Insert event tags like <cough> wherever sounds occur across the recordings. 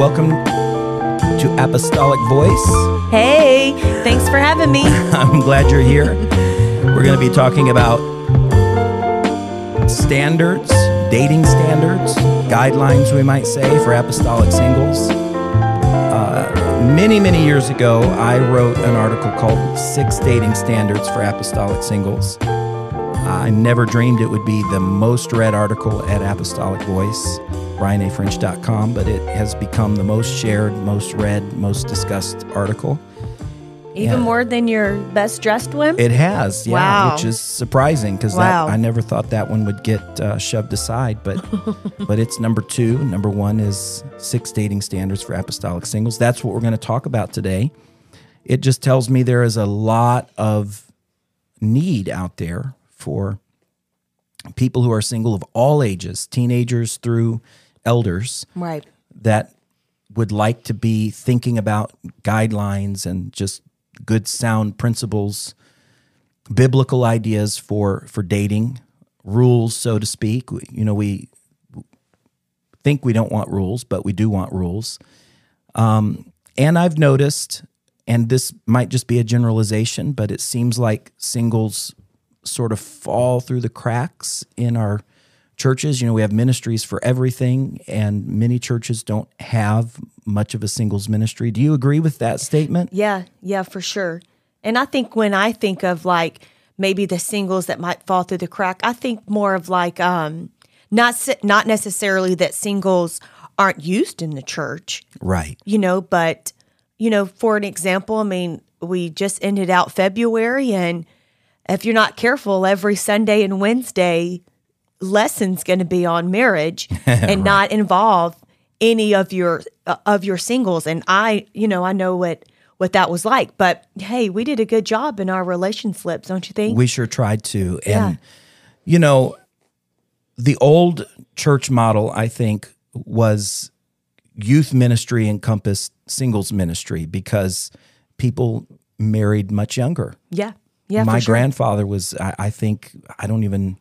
Welcome to Apostolic Voice. Hey, thanks for having me. <laughs> I'm glad you're here. We're going to be talking about standards, dating standards, guidelines, we might say, for apostolic singles. Uh, many, many years ago, I wrote an article called Six Dating Standards for Apostolic Singles. I never dreamed it would be the most read article at Apostolic Voice, brianafrench.com, but it has become the most shared, most read, most discussed article. Even more than your best dressed one? It has, yeah, Wow. which is surprising because Wow. I never thought that one would get uh, shoved aside, but <laughs> but it's number two. Number one is six dating standards for apostolic singles. That's what we're going to talk about today. It just tells me there is a lot of need out there for people who are single of all ages, teenagers through elders, right. that would like to be thinking about guidelines and just good sound principles biblical ideas for for dating rules so to speak We- you know we think we don't want rules but we do want rules um, and i've noticed and this might just be a generalization but it seems like singles sort of fall through the cracks in our churches. You know, we have ministries for everything, and many churches don't have much of a singles ministry. Do you agree with that statement? Yeah, yeah, for sure. And I think when I think of like maybe the singles that might fall through the crack, I think more of like um not not necessarily that singles aren't used in the church, Right. you know, but you know, for an example, I mean, we just ended out February and if you're not careful, every Sunday and Wednesday lessons going to be on marriage <laughs> and not involve any of your uh, of your singles and I, you know, I know what what that was like, but hey, we did a good job in our relation slips, don't you think? We sure tried to. And, Yeah. you know, the old church model, I think, was youth ministry encompassed singles ministry because people married much younger. yeah. Yeah, my sure. grandfather was I, I think i don't even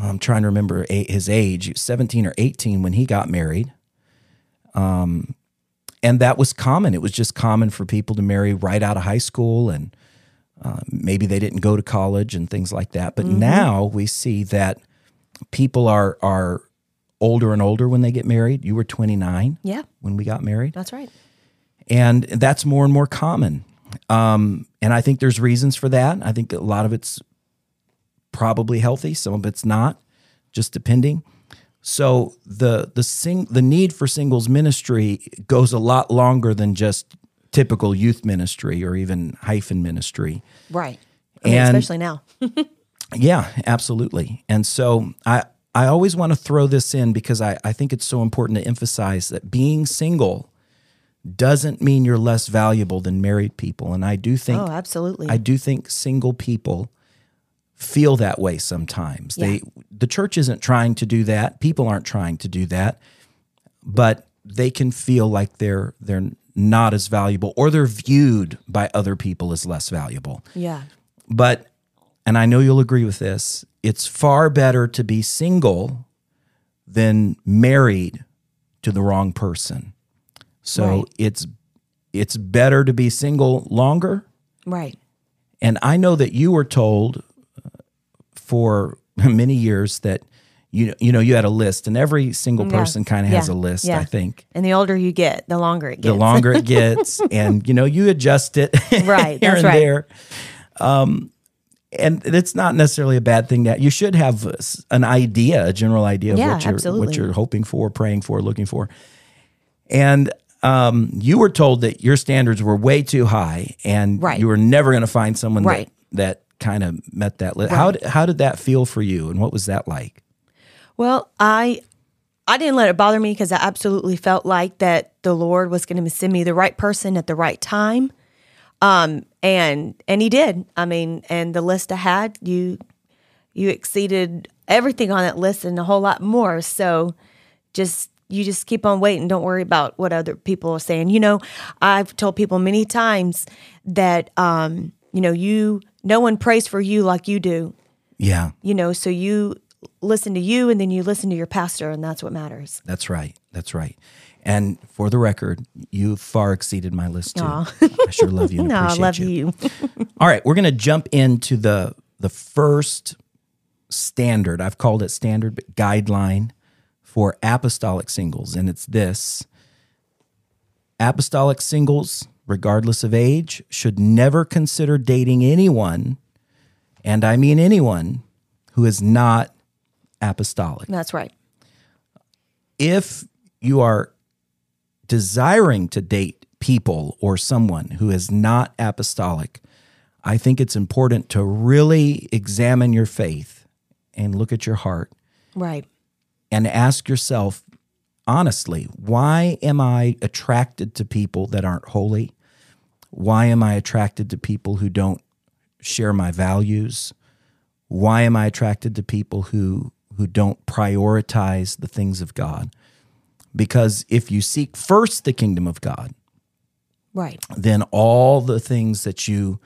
i'm trying to remember his age 17 or 18 when he got married um, and that was common it was just common for people to marry right out of high school and uh, maybe they didn't go to college and things like that Mm-hmm. but now we see that people are are older and older when they get married you were 29 Yeah, when we got married that's right. and that's more and more common. Um, and I think there's reasons for that. I think a lot of it's probably healthy, some of it's not, just depending. So the the sing the need for singles ministry goes a lot longer than just typical youth ministry or even hyphen ministry. Right. I mean, And- especially now. <laughs> Yeah, absolutely. And so I I always want to throw this in because I, I think it's so important to emphasize that being single doesn't mean you're less valuable than married people. And I do think Oh, absolutely. I do think single people feel that way sometimes. Yeah. They the church isn't trying to do that. People aren't trying to do that. But they can feel like they're they're not as valuable or they're viewed by other people as less valuable. yeah. But, and I know you'll agree with this, it's far better to be single than married to the wrong person. So Right. it's it's better to be single longer. Right. And I know that you were told for <laughs> many years that you you know you had a list, and every single Yeah. person kind of has a list. Yeah. I think And the older you get, the longer it gets. the longer it <laughs> gets, and you know you adjust it <laughs> Right, here that's and right. there. Um, and it's not necessarily a bad thing that you should have an idea, a general idea of Yeah, what you're what you're hoping for, praying for, looking for. And um, you were told that your standards were way too high, and Right. you were never going to find someone Right. that that kind of met that list. How Right. d- how did that feel for you, and what was that like? Well, I I didn't let it bother me because I absolutely felt like that the Lord was going to send me the right person at the right time. Um and and he did. I mean, and the list I had, you you exceeded everything on that list and a whole lot more. So just you just keep on waiting. Don't worry about what other people are saying. You know, I've told people many times that um, you know, you no one prays for you like you do. Yeah, You know, so you listen to you and then you listen to your pastor and that's what matters. That's right. That's right. And for the record, you far exceeded my list too. I sure love you. And <laughs> No, I love you. you. <laughs> All right, we're going to jump into the the first standard. I've called it standard, but guideline for apostolic singles, and it's this: apostolic singles, regardless of age, should never consider dating anyone, and I mean anyone who is not apostolic. That's right. If you are desiring to date people or someone who is not apostolic, I think it's important to really examine your faith and look at your heart Right. and ask yourself honestly, why am I attracted to people that aren't holy? Why am I attracted to people who don't share my values? Why am I attracted to people who who don't prioritize the things of God? Because if you seek first the kingdom of God, Right. then all the things that you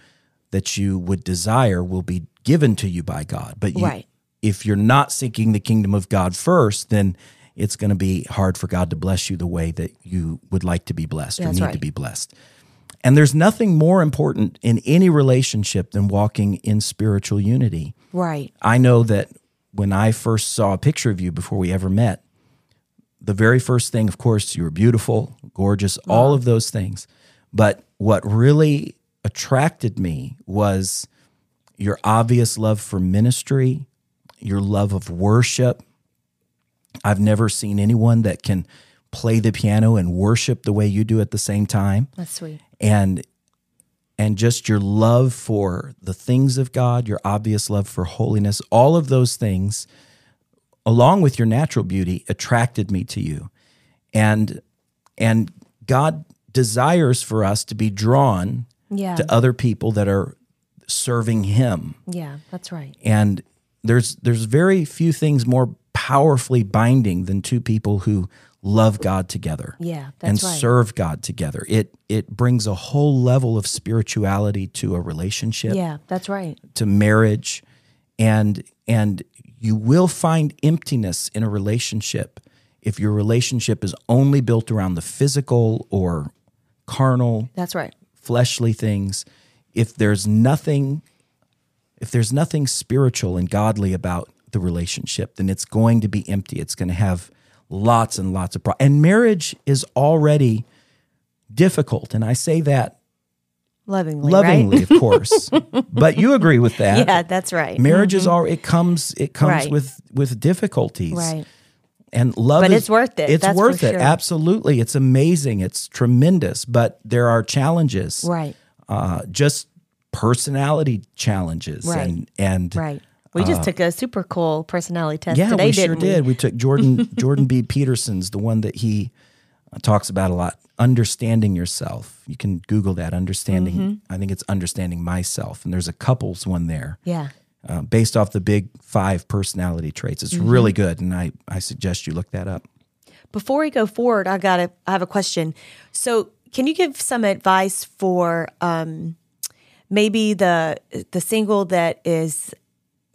that you would desire will be given to you by God. But you, Right. if you're not seeking the kingdom of God first, then it's going to be hard for God to bless you the way that you would like to be blessed or need right. to be blessed. And there's nothing more important in any relationship than walking in spiritual unity. Right. I know that when I first saw a picture of you before we ever met, the very first thing, of course, you were beautiful, gorgeous, all of those things. But what really attracted me was your obvious love for ministry, your love of worship. I've never seen anyone that can play the piano and worship the way you do at the same time That's sweet. And and just your love for the things of God, your obvious love for holiness, all of those things along with your natural beauty attracted me to you. And and God desires for us to be drawn Yeah. to other people that are serving him. Yeah. That's right. And there's there's very few things more powerfully binding than two people who love God together Yeah. and right. serve God together. It it brings a whole level of spirituality to a relationship, yeah. That's right. to marriage, and and you will find emptiness in a relationship if your relationship is only built around the physical or carnal, That's right. fleshly things. If there's nothing if there's nothing spiritual and godly about the relationship, then it's going to be empty. It's going to have lots and lots of problems. And marriage is already difficult. And I say that Lovingly. lovingly, Right? of <laughs> course. but you agree with that. yeah. That's right. Marriage is all it comes it comes Right. with with difficulties. Right. And love But is- it's worth it. It's That's worth it. sure. Absolutely. It's amazing. It's tremendous, but there are challenges. Right. Uh just personality challenges Right. and and Right. We just took a super cool personality test Uh, yeah, today, we sure did. We took Jordan <laughs> Jordan B. Peterson's the one that he uh, talks about a lot. Understanding yourself. You can Google that. Understanding. Mm-hmm. I think it's understanding myself, and there's a couples one there, Yeah. uh, based off the big five personality traits. It's Mm-hmm. really good, and I I suggest you look that up. Before we go forward, I got I have a question. So, can you give some advice for um, maybe the the single that is,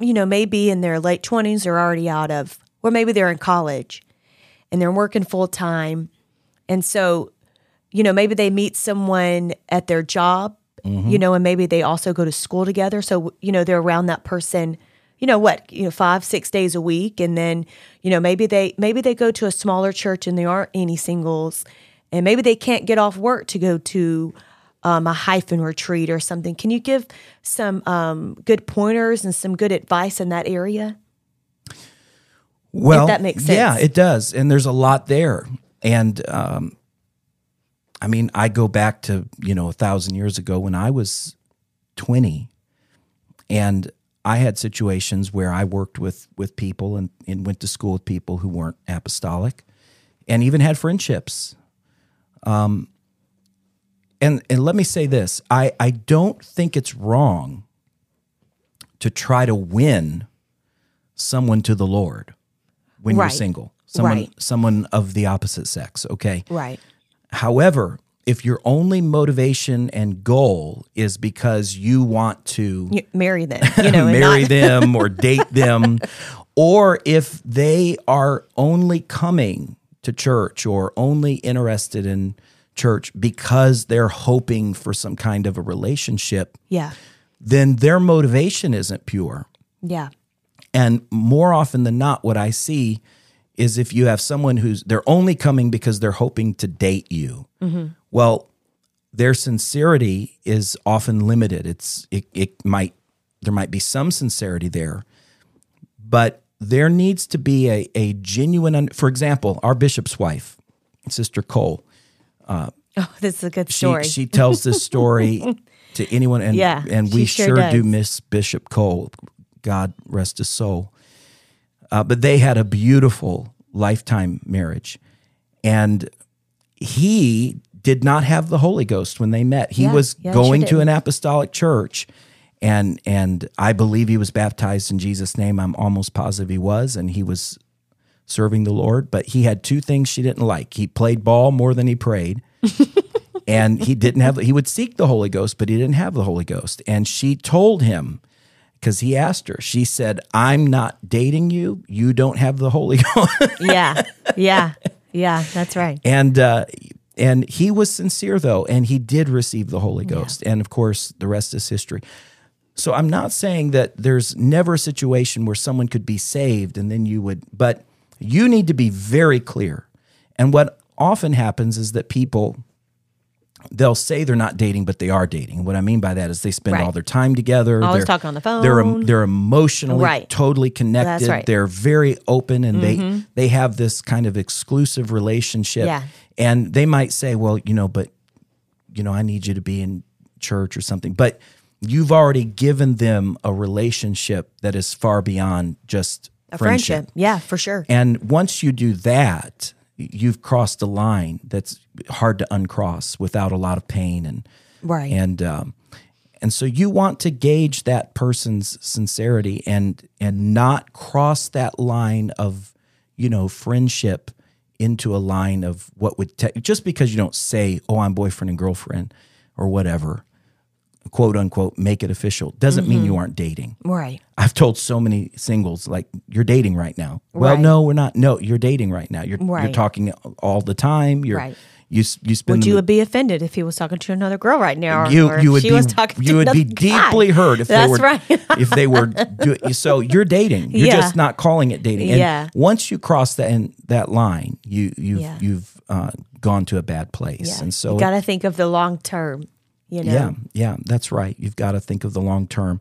you know, maybe in their late twenties or already out of, or maybe they're in college and they're working full time, and so, you know, maybe they meet someone at their job, mm-hmm. you know, and maybe they also go to school together. So, you know, they're around that person you know what you know five six days a week. And then you know maybe they maybe they go to a smaller church and there aren't any singles. And maybe they can't get off work to go to um, a hyphen retreat or something. Can you give some um, good pointers and some good advice in that area? Well, that makes Yeah, it does, and there's a lot there. And um, I mean, I go back to you know a thousand years ago when I was twenty, and I had situations where I worked with with people and, and went to school with people who weren't apostolic, and even had friendships. Um, and and let me say this: I I don't think it's wrong to try to win someone to the Lord when you're single. Someone Right. someone of the opposite sex, okay? right However, if your only motivation and goal is because you want to you marry them you know <laughs> marry <laughs> them or date them, or if they are only coming to church or only interested in church because they're hoping for some kind of a relationship, Yeah. then their motivation isn't pure. Yeah. And more often than not, what I see is if you have someone who's they're only coming because they're hoping to date you. Mm-hmm. Well, their sincerity is often limited. It's it, it might there might be some sincerity there, but there needs to be a, a genuine. un- For example, our bishop's wife, Sister Cole, Oh, this is a good she story. she tells this story <laughs> to anyone, and Yeah, and we she sure, sure do miss Bishop Cole. God rest his soul. Uh, but they had a beautiful lifetime marriage, and he did not have the Holy Ghost when they met. He Yeah, was yeah, sure going to an apostolic church, and and I believe he was baptized in Jesus' name. I'm almost positive he was, and he was serving the Lord. But he had two things she didn't like. He played ball more than he prayed <laughs> and he didn't have he would seek the holy ghost but he didn't have the holy ghost and she told him because he asked her she said i'm not dating you you don't have the holy <laughs> ghost yeah. Yeah. Yeah. That's right. and uh and he was sincere though and he did receive the holy ghost and of course the rest is history so i'm not saying that there's never a situation where someone could be saved and then you would but you need to be very clear and what often happens is that people they'll say they're not dating, but they are dating. What I mean by that is they spend Right. all their time together. Always they're, talking on the They're phone. they're emotionally Right. totally connected. right. Mm-hmm. They're very open, and they they have this kind of exclusive relationship. Yeah. And they might say, well, you know, but you know, I need you to be in church or something. But you've already given them a relationship that is far beyond just A friendship. friendship. Yeah, for sure. And once you do that, you've crossed a line that's hard to uncross without a lot of pain and Right. and um, and so you want to gauge that person's sincerity and and not cross that line of you know friendship into a line of what would te- just because you don't say oh I'm boyfriend and girlfriend or whatever quote unquote make it official doesn't mean Mm-hmm. you aren't dating. Right. I've told so many singles like you're dating right now. Well, Right. no, we're not. No, you're dating right now. You're you're talking all the time. You're Right. you you spend Would you ma- would be offended if he was talking to another girl right now? Or, you or you would she be was talking you would be another guy. deeply hurt if That's they were right. <laughs> if they were do, so you're dating. You're Yeah. just not calling it dating. And Yeah. once you cross that in, that line, you you've Yeah. you've uh, gone to a bad place. And so you got to think of the long term. You know. yeah, yeah, that's right. You've got to think of the long term.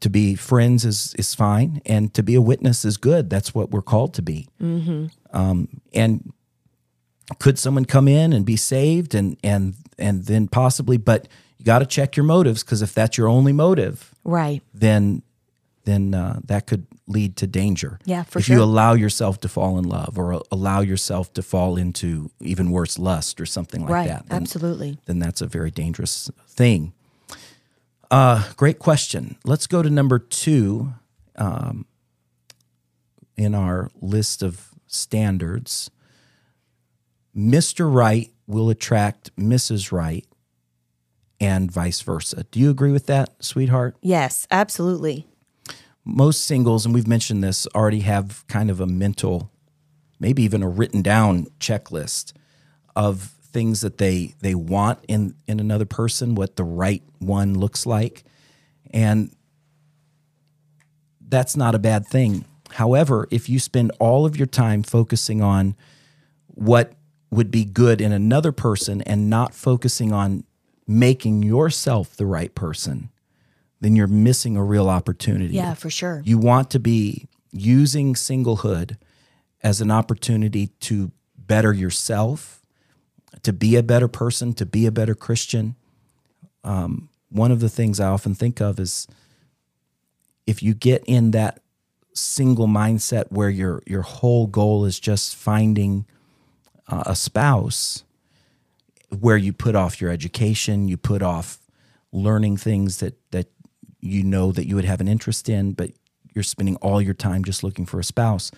To be friends is is fine, and to be a witness is good. That's what we're called to be. Mm-hmm. Um, and could someone come in and be saved, and and and then possibly, but you got to check your motives because if that's your only motive, Right. then then uh, that could lead to danger. Yeah, for if sure. you allow yourself to fall in love or allow yourself to fall into even worse lust or something like right. that, then- Absolutely. then that's a very dangerous thing. Uh, great question. Let's go to number two um, in our list of standards. Mr. Right will attract Mrs. Right and vice versa. Do you agree with that, sweetheart? Yes. Absolutely. Most singles, and we've mentioned this, already have kind of a mental, maybe even a written down checklist of things that they they want in in another person, what the right one looks like, and that's not a bad thing. However, if you spend all of your time focusing on what would be good in another person and not focusing on making yourself the right person, then you're missing a real opportunity. Yeah, for sure. You want to be using singlehood as an opportunity to better yourself, to be a better person, to be a better Christian. Um, one of the things I often think of is if you get in that single mindset where your your whole goal is just finding uh, a spouse, where you put off your education, you put off learning things that that you know that you would have an interest in, but you're spending all your time just looking for a spouse.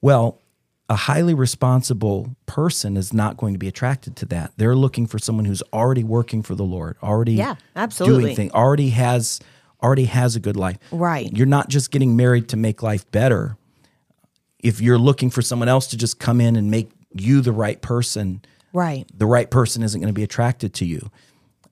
Well, a highly responsible person is not going to be attracted to that. They're looking for someone who's already working for the Lord, already Yeah, absolutely. doing things, already has already has a good life. Right. You're not just getting married to make life better. If you're looking for someone else to just come in and make you the right person, Right. the right person isn't going to be attracted to you.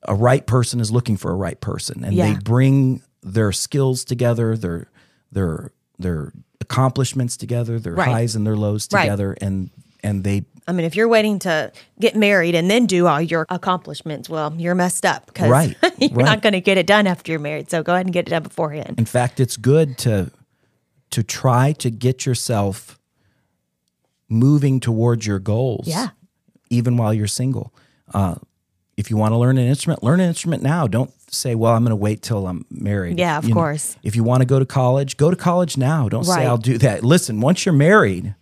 A right person is looking for a right person, and they bring their skills together, their their their accomplishments together, their Right. highs and their lows Right. together, and and they I mean, if you're waiting to get married and then do all your accomplishments, well, you're messed up because Right, <laughs> you're right. not going to get it done after you're married. So go ahead and get it done beforehand. In fact, it's good to to try to get yourself moving towards your goals. Yeah. Even while you're single. Uh, if you want to learn an instrument, learn an instrument now. Don't say, "Well, I'm going to wait till I'm married." Yeah, of You know, course. if you want to go to college, go to college now. Don't Right. say, "I'll do that." Listen, once you're married,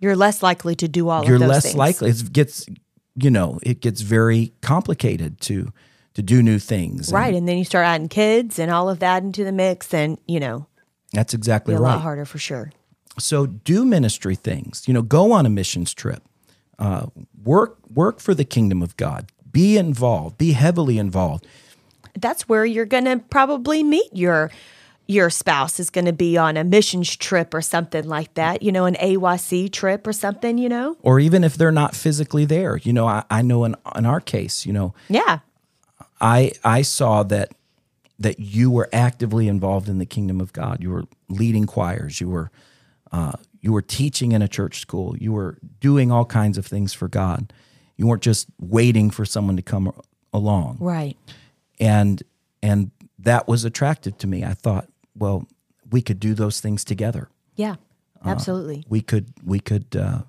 You're less likely to do all of that. you're less things. likely. It gets, you know, it gets very complicated to to do new things. Right. And then you start adding kids and all of that into the mix, and, you know, That's exactly a right. lot harder for sure. so do ministry things you know go on a missions trip uh, work work for the kingdom of god be involved be heavily involved. That's where you're going to probably meet your your spouse is going to be on a missions trip or something like that, you know, an AYC trip or something, you know? or even if they're not physically there you know i, I know in, in our case you know Yeah. i i saw that that you were actively involved in the kingdom of god. You were leading choirs. You were uh, you were teaching in a church school. You were doing all kinds of things for god you weren't just waiting for someone to come along Right. and and that was attractive to me. I thought, well, we could do those things together. Yeah. Uh, Absolutely. We could we could uh,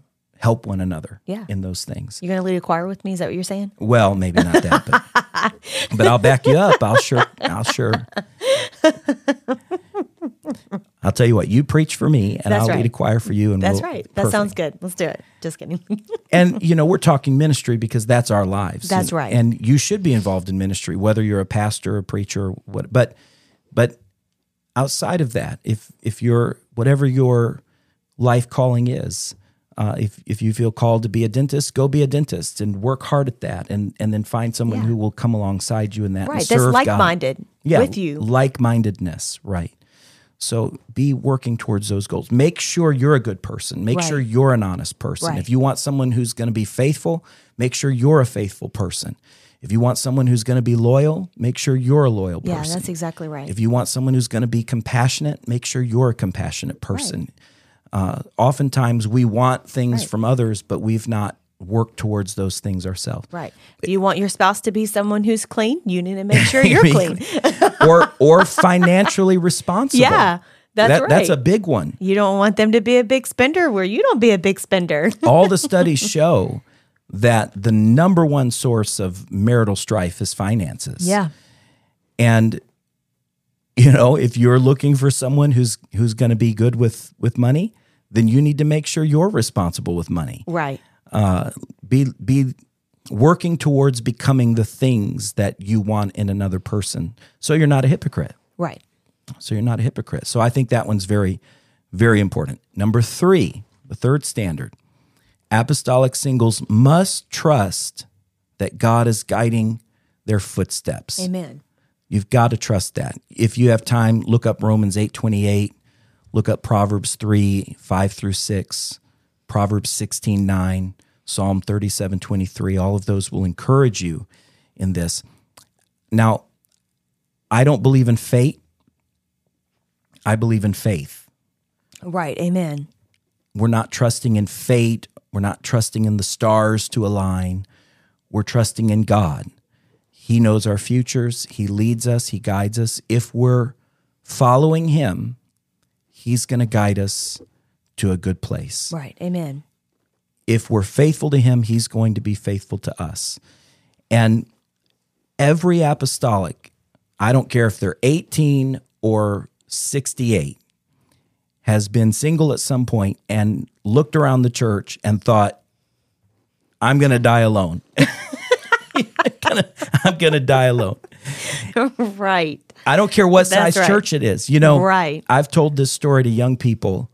help one another Yeah. in those things. You're going to lead a choir with me? Is that what you're saying? Well, maybe not that, but <laughs> but I'll back you up. I'll sure I'll sure. I'll tell you what. You preach for me, and That's I'll right. lead a choir for you. And That's we'll- right. That perfect. sounds good. Let's do it. Just kidding. <laughs> and you know we're talking ministry because that's our lives That's And- right. and you should be involved in ministry whether you're a pastor a preacher what but but outside of that if if you're whatever your life calling is uh, if if you feel called to be a dentist go be a dentist and work hard at that and and then find someone Yeah. who will come alongside you in that right. That's serve like God. minded yeah, with you. like-mindedness right so be working towards those goals make sure you're a good person make Right. sure you're an honest person Right. if you want someone who's going to be faithful make sure you're a faithful person if you want someone who's going to be loyal make sure you're a loyal person. Yeah, that's exactly right. if you want someone who's going to be compassionate make sure you're a compassionate person uh, oftentimes we want things Right. from others but we've not worked towards those things ourselves right. If you want your spouse to be someone who's clean, you need to make sure <laughs> you're clean. <laughs> or or financially responsible Yeah, that's That- that's a big one You don't want them to be a big spender where you don't be a big spender. <laughs> all the studies show that the number one source of marital strife is finances. yeah. And you know, if you're looking for someone who's who's going to be good with with money, then you need to make sure you're responsible with money. Right. Uh, be be working towards becoming the things that you want in another person. So you're not a hypocrite. Right. So you're not a hypocrite. So I think that one's very, very important. Number three, the third standard apostolic singles must trust that God is guiding their footsteps. Amen. You've got to trust that. If you have time, look up Romans 8 28, look up Proverbs 3 5 through 6, Proverbs 16 9, Psalm 37 23. All of those will encourage you in this. Now, I don't believe in fate, I believe in faith. Right. Amen. We're not trusting in fate, we're not trusting in the stars to align, we're trusting in God. He knows our futures. He leads us. He guides us. If we're following Him, He's going to guide us to a good place. Right. Amen. If we're faithful to Him, He's going to be faithful to us. And every apostolic, I don't care if they're 18 or 68, has been single at some point and looked around the church and thought, I'm going to die alone. <laughs> I'm going to die alone. <laughs> right. I don't care what That's size right. church it is. You know, Right. I've told this story to young people,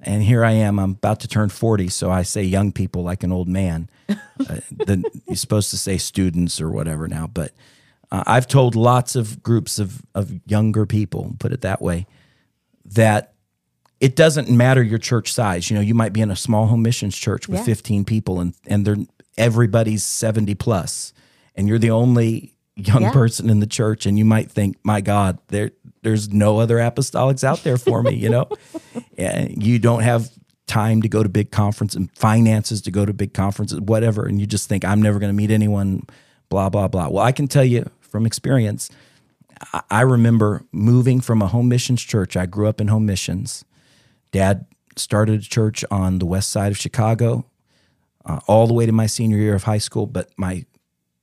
and here I am. I'm about to turn 40, so I say young people like an old man. <laughs> uh, the, you're supposed to say students or whatever now, but uh, I've told lots of groups of, of younger people, put it that way, that it doesn't matter your church size. You know, you might be in a small home missions church with Yeah. 15 people and and they're everybody's 70 plus and you're the only young Yeah. person in the church and you might think, "My God, there there's no other apostolics out there for me," you know? <laughs> and you don't have time to go to big conferences and finances to go to big conferences, whatever, and you just think I'm never going to meet anyone blah blah blah. Well, I can tell you from experience I- I remember moving from a home missions church. I grew up in home missions. Dad started a church on the west side of Chicago, uh, all the way to my senior year of high school. But my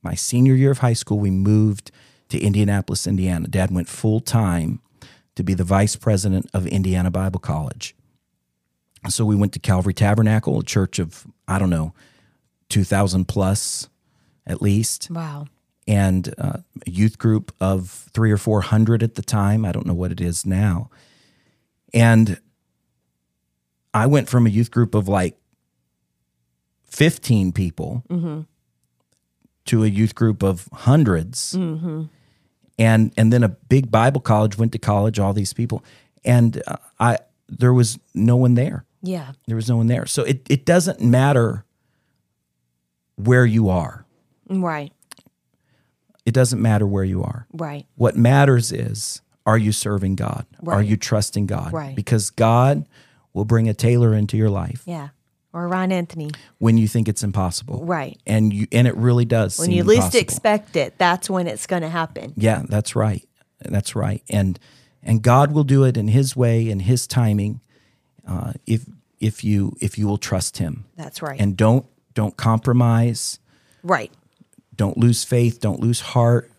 my senior year of high school, we moved to Indianapolis, Indiana. Dad went full time to be the vice president of Indiana Bible College. So we went to Calvary Tabernacle, a church of I don't know, two thousand plus, at least Wow. and uh, a youth group of three or four hundred at the time. I don't know what it is now. And I went from a youth group of like 15 people to a youth group of 100s And, and then a big Bible college, went to college, all these people. And uh, I, there was no one there. Yeah. There was no one there. So it, it doesn't matter where you are. Right. It doesn't matter where you are. Right. What matters is are you serving God? Are you trusting God? Right. Because God will bring a Taylor into your life Yeah. Or Ryan Anthony. when you think it's impossible. Right. And you and it really does When you least impossible. expect it, that's when it's going to happen. Yeah, that's right. That's right. And and God will do it in His way and His timing, uh, if if you if you will trust Him That's right. and don't don't compromise, right. don't lose faith, don't lose heart,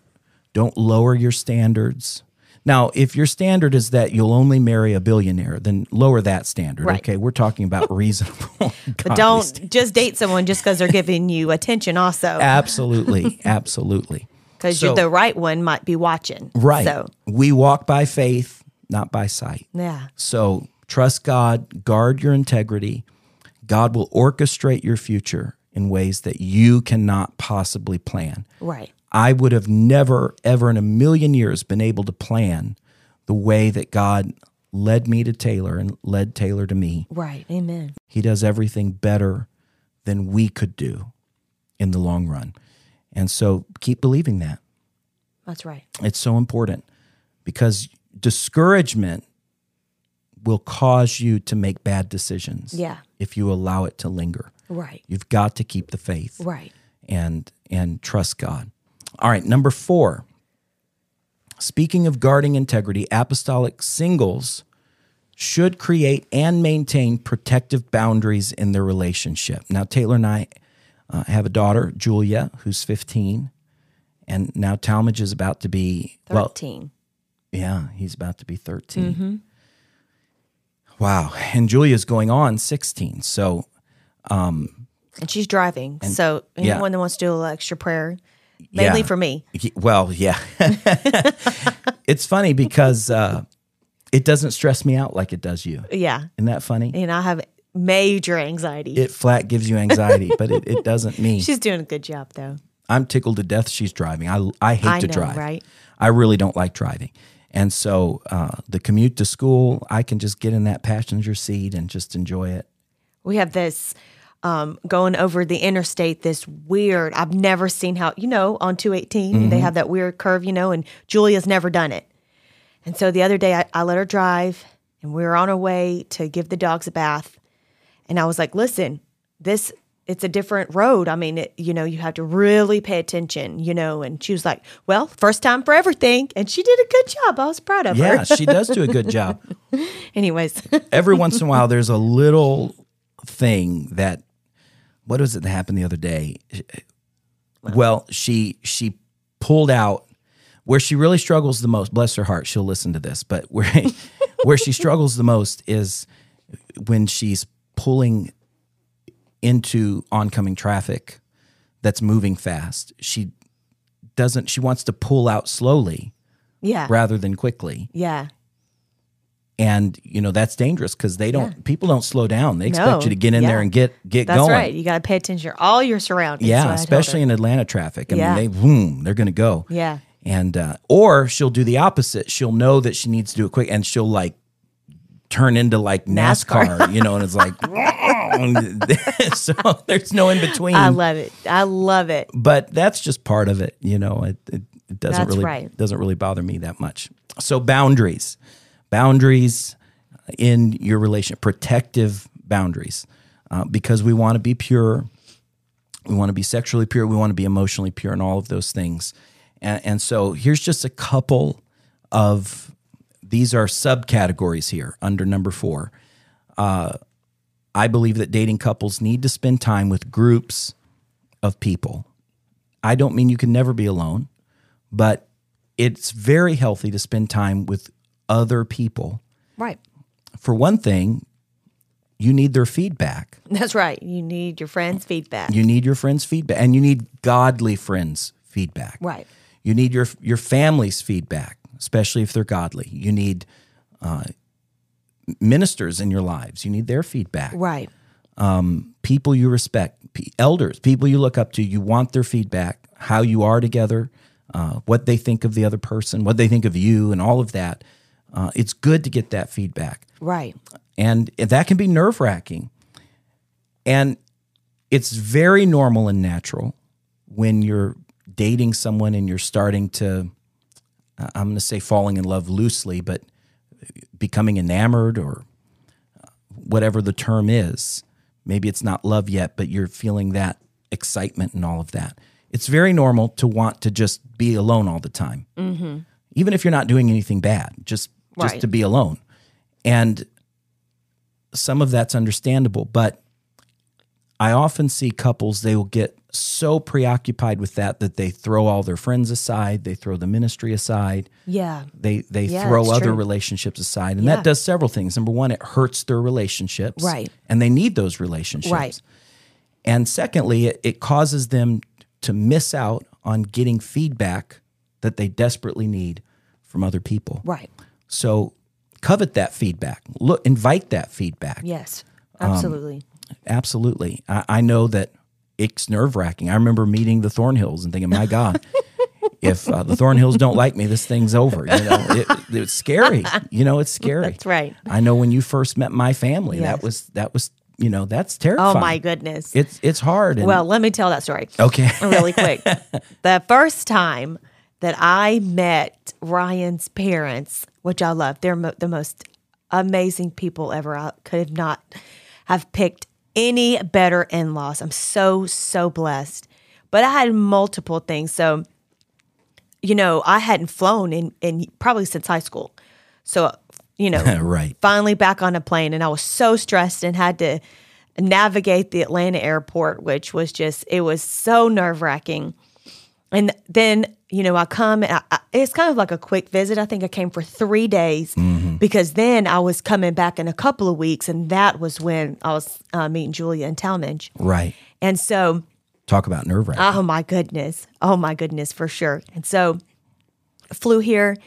don't lower your standards. Now, if your standard is that you'll only marry a billionaire, then lower that standard. Right. Okay, we're talking about <laughs> reasonable. But don't standards. just date someone just because they're giving you attention, also, Absolutely, <laughs> absolutely. because So- the right one might be watching. Right. So, We walk by faith, not by sight. yeah. So trust God, guard your integrity. God will orchestrate your future in ways that you cannot possibly plan. Right. I would have never, ever in a million years been able to plan the way that God led me to Taylor and led Taylor to me. Right. Amen. He does everything better than we could do in the long run. And so keep believing that. That's right. It's so important because discouragement will cause you to make bad decisions Yeah. if you allow it to linger. Right. You've got to keep the faith Right. and and trust God. All right, number 4. Speaking of guarding integrity, apostolic singles should create and maintain protective boundaries in their relationship. Now, Taylor and I uh, have a daughter, Julia, who's 15, and now Talmadge is about to be well, 13. yeah, he's about to be 13. Wow. And Julia's going on 16. So, and she's driving. so, yeah. anyone that wants to do a little extra prayer, mainly Yeah. for me. well, yeah. <laughs> it's funny because uh, it doesn't stress me out like it does you. Yeah. Isn't that funny? And I have major anxiety. It flat gives you anxiety, but it, it doesn't me. <laughs> she's doing a good job, though. I'm tickled to death she's driving. I, I hate I to know, drive. right? I really don't like driving. And so uh, the commute to school, I can just get in that passenger seat and just enjoy it. We have this um, going over the interstate, this weird, I've never seen how, you know, on 218, Mm-hmm. they have that weird curve, you know, and Julia's never done it. And so the other day I, I let her drive and we were on our way to give the dogs a bath. And I was like, listen, this, it's a different road. I mean, it, you know, you have to really pay attention, you know. And she was like, well, first time for everything. And she did a good job. I was proud of Yeah, her. Yeah, she does do a good job. <laughs> Anyways, every once in a while there's a little thing that what was it that happened the other day uh, well she she pulled out where she really struggles the most bless her heart she'll listen to this but where <laughs> where she struggles the most is when she's pulling into oncoming traffic that's moving fast she doesn't she wants to pull out slowly yeah. rather than quickly Yeah. And you know that's dangerous because they don't people don't slow down they expect No, you to get in there and get get going. That's going right. You got to pay attention to all your surroundings. yeah So I told her. especially in atlanta traffic i Yeah. mean they boom they're gonna go Yeah. and uh, or she'll do the opposite she'll know that she needs to do it quick and she'll like turn into like NASCAR, NASCAR. you know, and it's like <laughs> <laughs> so there's no in between. I love it. I love it. but that's just part of it, you know. It, it, it doesn't That's really right. doesn't really bother me that much. So boundaries, boundaries in your relation, protective boundaries, uh, because we want to be pure, we want to be sexually pure, we want to be emotionally pure, and all of those things. And, and so here's just a couple of these are subcategories here under number four. Uh, I believe that dating couples need to spend time with groups of people. I don't mean you can never be alone, but it's very healthy to spend time with other people. Right. For one thing, you need their feedback. <laughs> That's right. You need your friends' feedback. You need your friends' feedback, and you need godly friends' feedback. right. You need your your family's feedback, especially if they're godly. You need uh, ministers in your lives. You need their feedback. Right. People you respect, elders, people you look up to. You want their feedback, how you are together, uh, what they think of the other person, what they think of you, and all of that. Uh, it's good to get that feedback Right. and that can be nerve wracking. And it's very normal and natural when you're dating someone and you're starting to, uh, I'm going to say falling in love loosely, but becoming enamored or uh, whatever the term is. Maybe it's not love yet, but you're feeling that excitement and all of that. It's very normal to want to just be alone all the time, even if you're not doing anything bad. Just just Right. to be alone, and some of that's understandable. But I often see couples they will get so preoccupied with that that they throw all their friends aside, they throw the ministry aside, Yeah. they they Yeah, throw other true. relationships aside and Yeah. that does several things number one it hurts their relationships Right. and they need those relationships Right. and secondly it, it causes them to miss out on getting feedback that they desperately need from other people Right. So covet that feedback look invite that feedback Yes. Um, Absolutely. absolutely i, I know that it's nerve-wracking i remember meeting the thornhills and thinking my god <laughs> if uh, the Thornhills don't like me, this thing's over. You know, it, it's scary. You know, it's scary. That's right. I know when you first met my family, that was that was you know that's terrifying. oh my goodness. It's it's hard. and- well, let me tell that story. okay. <laughs> really quick. <laughs> the first time that I met Ryan's parents, which I love, they're mo- the most amazing people ever. I could have not have picked any better in laws. I'm so, so blessed. But I had multiple things. So, you know, I hadn't flown in, in probably since high school. So, you know, <laughs> right. finally back on a plane and I was so stressed and had to navigate the Atlanta airport, which was just, it was so nerve wracking. And then, you know, I come, and I, I, it's kind of like a quick visit. I think I came for three days because then I was coming back in a couple of weeks. And that was when I was uh, meeting Julia and Talmadge. Right. And so, Talk about nerve wracking. Oh my goodness. Oh my goodness, for sure. And so flew here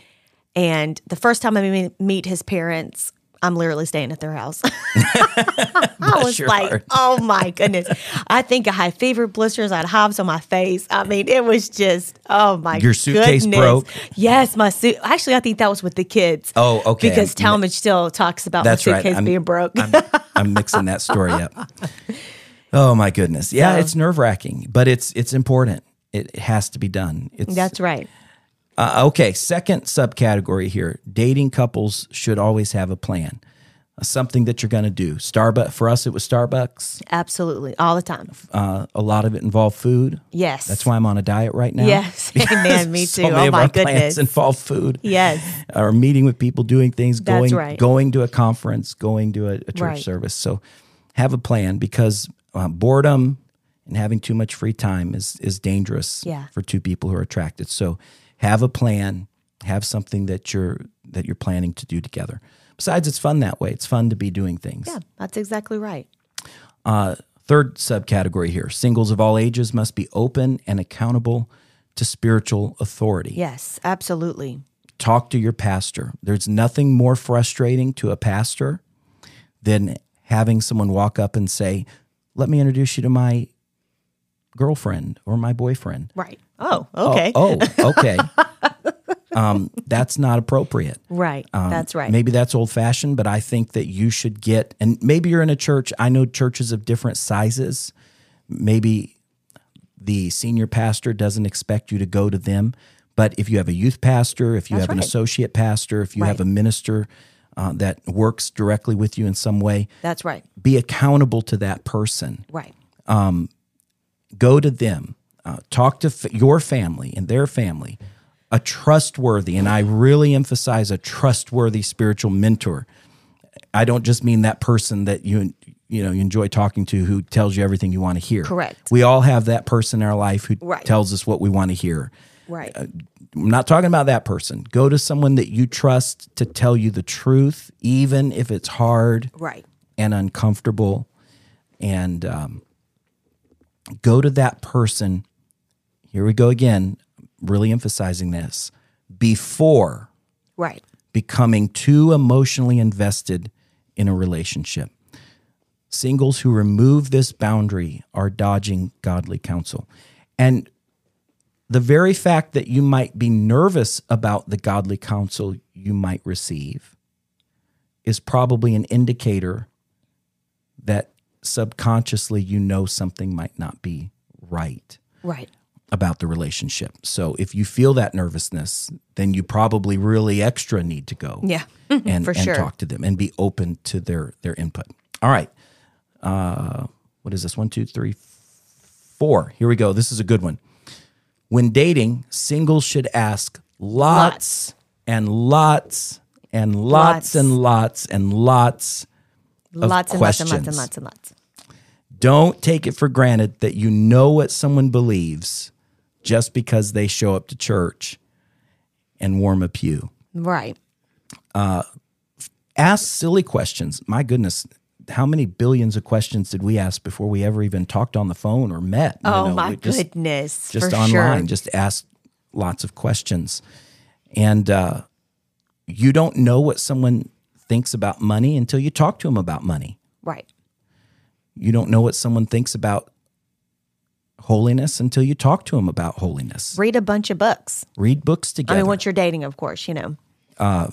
and the first time I meet his parents, I'm literally staying at their house. <laughs> <laughs> I was like, heart. oh my goodness. I think I had fever blisters, I had hives on my face. I mean, it was just, oh my Your suitcase goodness. broke? Yes, my suit. Actually, I think that was with the kids. Oh, okay. Because Talmadge still talks about my That's right. suitcase I'm- being broke. I'm, I'm mixing that story up. <laughs> Oh my goodness. Yeah, So- it's nerve wracking, but it's it's important. It has to be done. It's That's right. Uh, okay, second subcategory here. Dating couples should always have a plan, uh, something that you're going to do. Starbucks for us, it was Starbucks. Absolutely. All the time. Uh, a lot of it involved food. Yes. That's why I'm on a diet right now. Yes. <laughs> Amen. <laughs> Me so too. many Oh of my our plans goodness. involve food. Yes. Or meeting with people, doing things, That's going right. going to a conference, going to a, a church Right. service. So have a plan because uh, boredom and having too much free time is is dangerous Yeah. for two people who are attracted. So have a plan, have something that you're that you're planning to do together. Besides, it's fun that way. It's fun to be doing things. Yeah, that's exactly right. Uh, third subcategory here: singles of all ages must be open and accountable to spiritual authority. Yes, absolutely. talk to your pastor. There's nothing more frustrating to a pastor than having someone walk up and say, "Let me introduce you to my girlfriend or my boyfriend." Right. Oh, Oh, okay. Oh, <laughs> okay. um, that's not appropriate. Right. that's right. Um, Maybe that's old fashioned, but I think that you should get, and maybe you're in a church. I know churches of different sizes. Maybe the senior pastor doesn't expect you to go to them. But if you have a youth pastor, if you That's have an associate pastor, if you have a minister uh, that works directly with you in some way, That's right. be accountable to that person. Right. Go to them, uh, talk to f- your family and their family, a trustworthy, and I really emphasize a trustworthy spiritual mentor. I don't just mean that person that you you know you enjoy talking to who tells you everything you want to hear. Correct. We all have that person in our life who Right. tells us what we want to hear. Right. I'm not talking about that person. Go to someone that you trust to tell you the truth, even if it's hard right. and uncomfortable. And um, go to that person. Here we go again, really emphasizing this before Right. becoming too emotionally invested in a relationship. Singles who remove this boundary are dodging godly counsel. And the very fact that you might be nervous about the godly counsel you might receive is probably an indicator that subconsciously you know something might not be right Right. About the relationship. So if you feel that nervousness, then you probably really extra need to go Yeah. and, For and sure. talk to them and be open to their their input. All right. Uh, what is this? One, two, three, four. Here we go. This is a good one. When dating, singles should ask lots, and lots and lots, Lots. and lots and lots. Of lots and lots and lots and lots and lots. Don't take it for granted that you know what someone believes just because they show up to church and warm a pew. Right. Ask silly questions. My goodness, how many billions of questions did we ask before we ever even talked on the phone or met? You Oh know, my just, goodness. Just for online, Sure. just ask lots of questions. And uh, you don't know what someone thinks about money until you talk to them about money. Right. You don't know what someone thinks about holiness until you talk to them about holiness. Read a bunch of books. Read books together. I mean, once you're dating, of course, you know. Uh,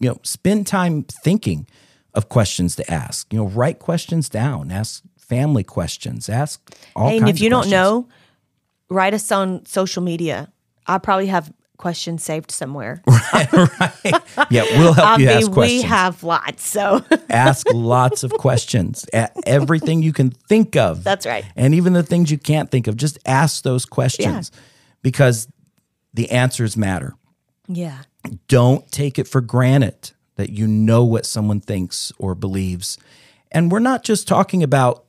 you know, spend time thinking of questions to ask. You know, write questions down. Ask family questions. Ask all and kinds if you don't know, write us on social media. I probably have questions saved somewhere. <laughs> right, right. yeah, we'll help I you mean, ask questions. we have lots. So <laughs> ask lots of questions. Everything you can think of. That's right. And even the things you can't think of, just ask those questions because the answers matter. yeah. don't take it for granted that you know what someone thinks or believes. And we're not just talking about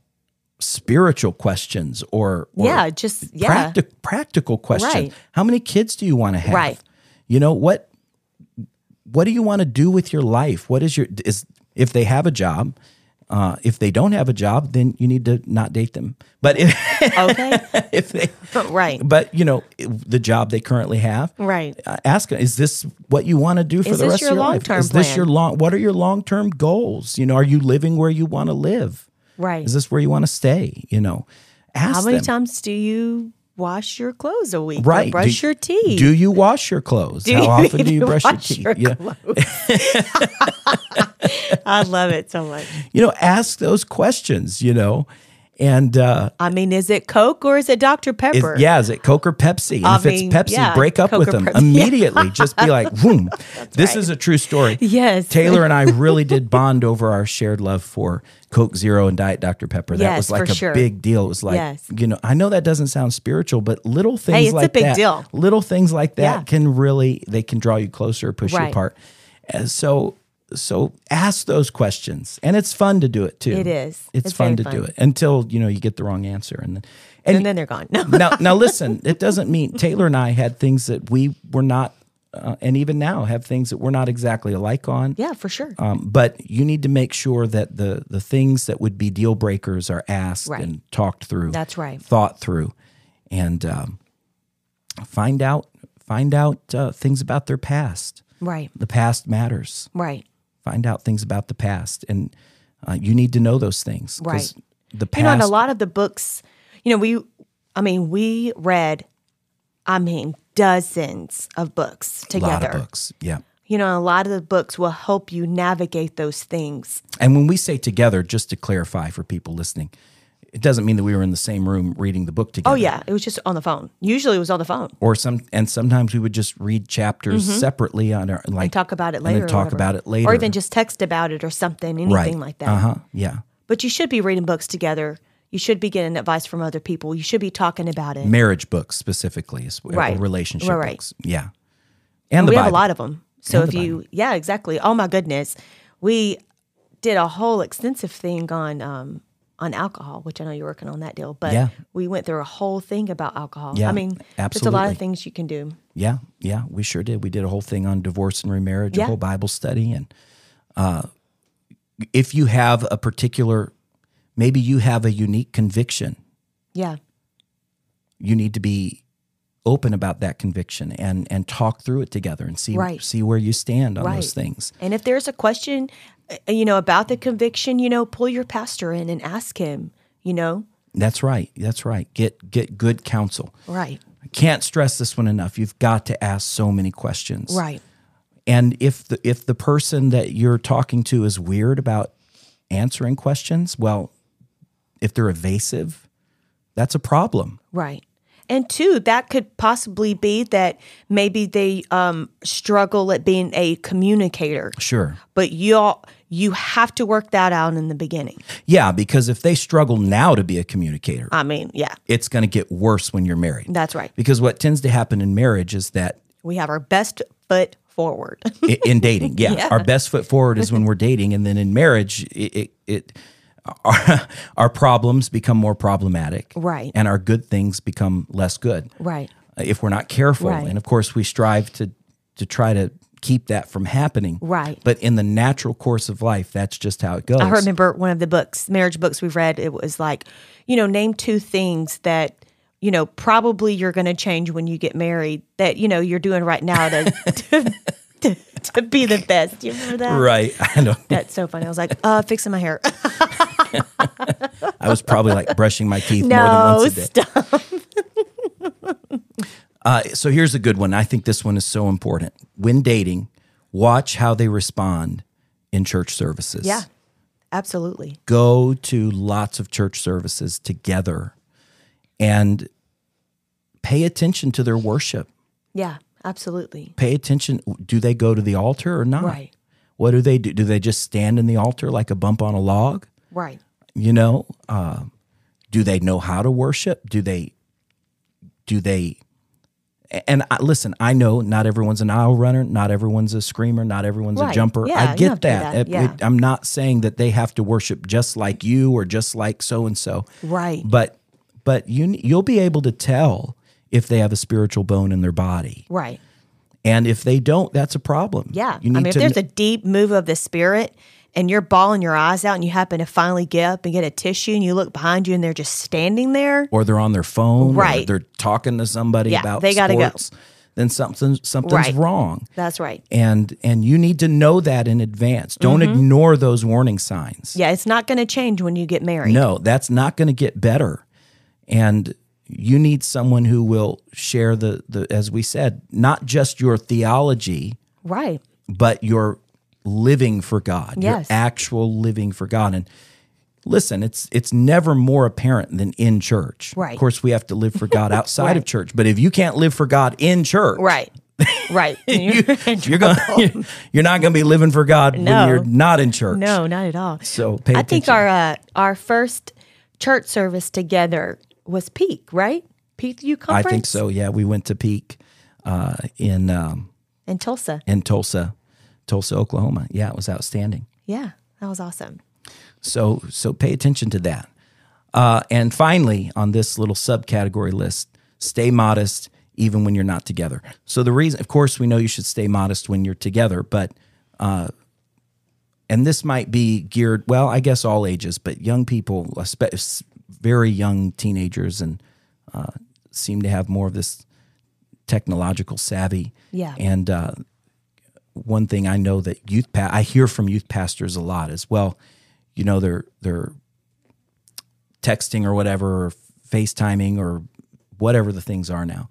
spiritual questions or, or Yeah, just yeah. practi- practical questions. Right. How many kids do you want to have? Right. You know what what do you want to do with your life? What is your is if they have a job, uh, if they don't have a job, then you need to not date them. But if, <laughs> Okay. if they right. but you know the job they currently have Right. uh, ask is this what you want to do for Is the rest of your life is this your long what are your long-term goals you know are you living where you want to live Right. is this where you want to stay you know ask How many them. times do you wash your clothes a week? right brush do, your teeth? do you wash your clothes Do how you often do you brush your teeth your yeah. <laughs> I love it so much. you know ask those questions you know and uh I mean, is it Coke or is it Dr. is, Pepper? yeah, is it Coke or Pepsi? If it's Pepsi, yeah, break up Coke with them Pepsi. <laughs> immediately. Just be like, boom. <laughs> this right. is a true story. Yes. Taylor and I <laughs> really did bond over our shared love for Coke Zero and Diet Dr. Pepper. That Yes, was like a sure. big deal. It was like, Yes. you know, I know that doesn't sound spiritual, but little things it's a like big that, deal. little things like that Yeah. can really, they can draw you closer, push you apart. And so, so ask those questions, and it's fun to do it too. It is. It's, It's fun to do it until you know you get the wrong answer, and then and then they're gone. No. now, now <laughs> listen. It doesn't mean Taylor and I had things that we were not, uh, and even now have things that we're not exactly alike on. Yeah, for sure. Um, but you need to make sure that the the things that would be deal breakers are asked Right. and talked through. That's right. Thought through, and um, find out find out uh, things about their past. Right. The past matters. Right. Find out things about the past, and uh, you need to know those things. Right. The past. You know, and a lot of the books, you know, we, I mean, we read I mean, dozens of books A lot together. of books. Yeah. You know, a lot of the books will help you navigate those things. And when we say together, just to clarify for people listening, it doesn't mean that we were in the same room reading the book together. Oh yeah, it was just on the phone. Usually it was on the phone. Or some, and sometimes we would just read chapters separately on our like Mm-hmm. And talk about it and later. talk whatever. about it later, Or even just text about it or something, anything right. like that. Uh huh. Yeah. But you should be reading books together. You should be getting advice from other people. You should be talking about it. Marriage books specifically, Right. relationship Right, books. Yeah. And the we have a lot of them. So And if the you, yeah, exactly. Oh my goodness, we did a whole extensive thing on um, on alcohol, which I know you're working on that deal. But Yeah. we went through a whole thing about alcohol. Yeah, I mean, it's a lot of things you can do. Yeah, yeah, we sure did. We did a whole thing on divorce and remarriage, a whole Bible study, and uh, if you have a particular, maybe you have a unique conviction, Yeah, you need to be open about that conviction and and talk through it together and see Right. see where you stand on Right. those things. and if there's a question, uh, you know, about the conviction, you know, pull your pastor in and ask him. You know, That's right. That's right. Get get good counsel. right, I can't stress this one enough. You've got to ask so many questions. right, And if the if the person that you're talking to is weird about answering questions, well, if they're evasive, that's a problem. right. And two, that could possibly be that maybe they um, struggle at being a communicator. Sure. but you you have to work that out in the beginning. Yeah, because if they struggle now to be a communicator, I mean, yeah, it's going to get worse when you're married. that's right. Because what tends to happen in marriage is that We have our best foot forward. in dating, <laughs> yeah, Yeah. our best foot forward is when we're dating, and then in marriage, it, it, it our, <laughs> our problems become more problematic, Right. and our good things become less good. right. if we're not careful. Right. And of course, we strive to to try to keep that from happening. Right. But in the natural course of life, that's just how it goes. I remember one of the books, marriage books we've read, it was like, you know, name two things that, you know, probably you're going to change when you get married that, you know, you're doing right now to, <laughs> to, to, <laughs> to be the best. Do you remember that? Right. <laughs> I know. That's so funny. I was like, uh, fixing my hair. <laughs> I was probably like brushing my teeth more than once a day. stop. Uh, so here's a good one. I think this one is so important. When dating, watch how they respond in church services. Yeah, absolutely. Go to lots of church services together and pay attention to their worship. Yeah, absolutely. pay attention. Do they go to the altar or not? Right. What do they do? Do they just stand in the altar like a bump on a log? Right. You know, uh, do they know how to worship? Do they? Do they? And I, listen, I know not everyone's an aisle runner, not everyone's a screamer, not everyone's a jumper. Yeah, I get that. that. Yeah. it- I'm not saying that they have to worship just like you or just like so and so. Right. But but you you'll be able to tell if they have a spiritual bone in their body. Right. And if they don't, that's a problem. Yeah. You I need mean, if there's a deep move of the spirit and you're bawling your eyes out and you happen to finally get up and get a tissue and you look behind you and they're just standing there, or they're on their phone, or Right. they're talking to somebody Yeah, about they gotta go. sports, then something something's Right. wrong. that's right. And and you need to know that in advance. Don't Mm-hmm. ignore those warning signs. Yeah, it's not going to change when you get married. No, that's not going to get better. And you need someone who will share the the as we said, not just your theology, Right. but your living for God, Yes. your actual living for God. And listen, it's it's never more apparent than in church. Right. Of course, we have to live for <laughs> God outside Right. of church. But if you can't live for God in church, Right. Right. <laughs> you, you're gonna <laughs> you're not gonna be living for God No. when you're not in church. no, not at all. So pay I attention. think our uh, our first church service together was Peak, right? Peak Youth I think so. Yeah, we went to Peak uh, in um, in Tulsa. in Tulsa, Tulsa, Oklahoma. Yeah, it was outstanding. Yeah, that was awesome. So so pay attention to that. Uh, and finally, on this little subcategory list, stay modest even when you're not together. So the reason, of course, we know you should stay modest when you're together, but uh, and this might be geared well, I guess all ages, but young people, very young teenagers, and uh, seem to have more of this technological savvy. Yeah. And uh, one thing I know that youth pa- I hear from youth pastors a lot as well. You know, they're they're texting or whatever, or FaceTiming or whatever the things are now,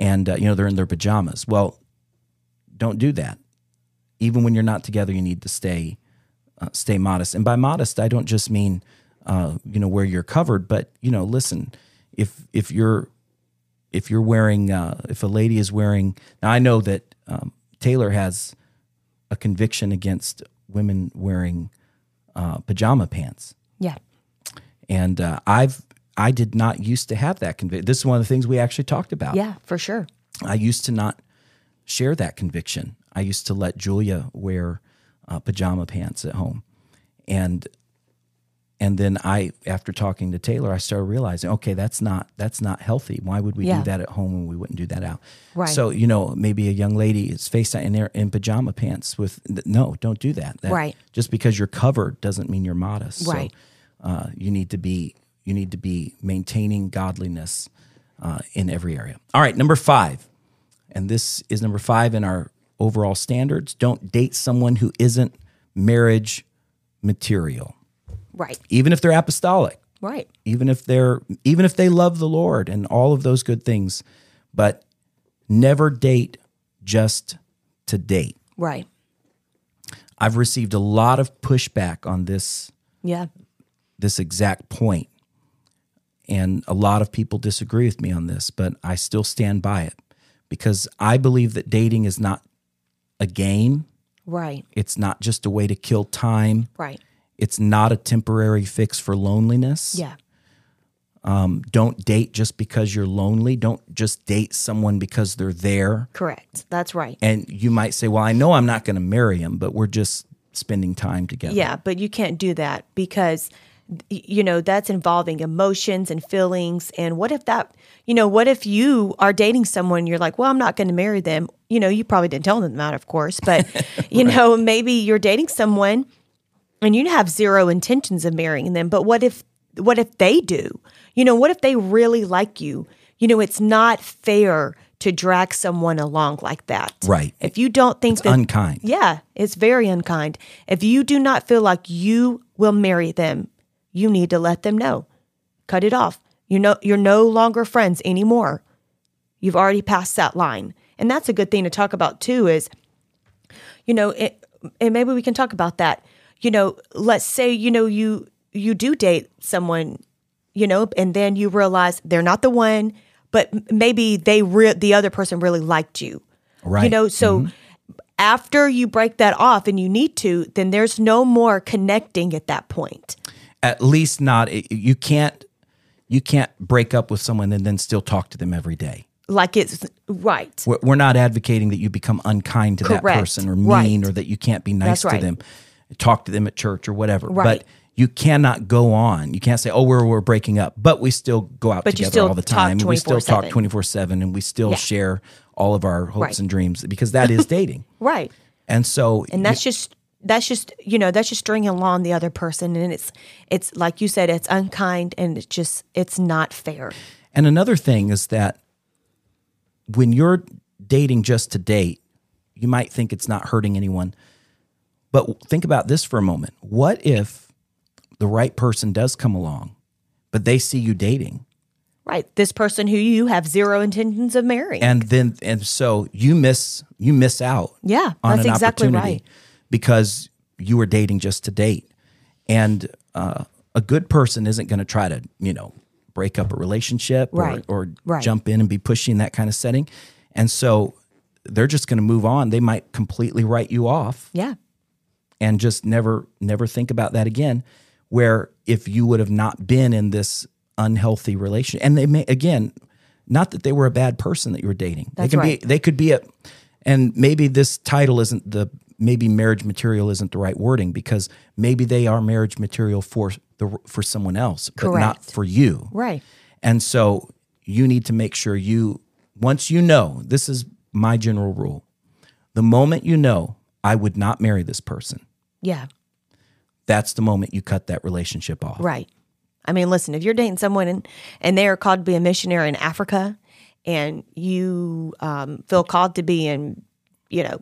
and uh, you know they're in their pajamas. Well, don't do that. Even when you're not together, you need to stay uh, stay modest. And by modest, I don't just mean uh, you know where you're covered, but you know, listen, if if you're if you're wearing uh, if a lady is wearing now, I know that um, Taylor has a conviction against women wearing uh, pajama pants, Yeah. and uh, I've I did not used to have that conviction. This is one of the things we actually talked about. Yeah, for sure. I used to not share that conviction. I used to let Julia wear uh, pajama pants at home, and and then I, after talking to Taylor, I started realizing, okay, that's not that's not healthy. Why would we Yeah. do that at home when we wouldn't do that out? Right. So you know, maybe a young lady is face in there in pajama pants with no, don't do that. That- Right. Just because you're covered doesn't mean you're modest. Right. So uh, you need to be you need to be maintaining godliness uh, in every area. All right, number five, and this is number five in our overall standards. Don't date someone who isn't marriage material, Right. even if they're apostolic, Right. even if they're even if they love the Lord and all of those good things, but never date just to date. Right. I've received a lot of pushback on this Yeah. this exact point. And a lot of people disagree with me on this, but I still stand by it because I believe that dating is not a game. Right. It's not just a way to kill time. Right. It's not a temporary fix for loneliness. Yeah. Um, don't date just because you're lonely. Don't just date someone because they're there. Correct. That's right. And you might say, well, I know I'm not going to marry him, but we're just spending time together. Yeah, but you can't do that because you know that's involving emotions and feelings and what if that you know what if you are dating someone you're like well i'm not going to marry them you know you probably didn't tell them that of course but <laughs> you know maybe you're dating someone and you have zero intentions of marrying them but what if what if they do you know what if they really like you you know it's not fair to drag someone along like that Right. if you don't think that Unkind. yeah, it's very unkind. If you do not feel like you will marry them, you need to let them know. Cut it off. You know you're no longer friends anymore. You've already passed that line. And that's a good thing to talk about too is you know, it, and maybe we can talk about that. You know, let's say you know you you do date someone, you know, and then you realize they're not the one, but maybe they re- the other person really liked you. Right. You know, so mm-hmm. after you break that off and you need to, then there's no more connecting at that point. At least not you can't you can't break up with someone and then still talk to them every day. Like it's right. We're, we're not advocating that you become unkind to that person or mean Right. or that you can't be nice to right. them, talk to them at church or whatever. Right. But you cannot go on. You can't say, "Oh, we're we're breaking up," but we still go out But together all the time. We still talk 24/7. twenty four seven, and we still Yeah. share all of our hopes Right. and dreams because that is <laughs> dating. Right. And so, and that's just that's just you know that's just stringing along the other person and it's it's like you said it's unkind and it's just it's not fair And another thing is that when you're dating just to date, you might think it's not hurting anyone. But think about this for a moment. What if the right person does come along, but they see you dating? right this person who you have zero intentions of marrying And then and so you miss you miss out Yeah, on that's an exactly opportunity right. because you were dating just to date. And uh, a good person isn't going to try to, you know, break up a relationship Right. or, or Right. jump in and be pushy in that kind of setting. And so they're just going to move on. They might completely write you off yeah and just never never think about that again. Where if you would have not been in this unhealthy relation, and they may again, not that they were a bad person that you were dating. That's they can right. be they could be a, and maybe this title isn't the maybe marriage material isn't the right wording because maybe they are marriage material for the for someone else, but not Correct. for you. right And so you need to make sure you, once you know, this is my general rule. The moment you know, I would not marry this person, yeah that's the moment you cut that relationship off. right i mean listen if you're dating someone and, and they are called to be a missionary in africa and you um, feel called to be in you know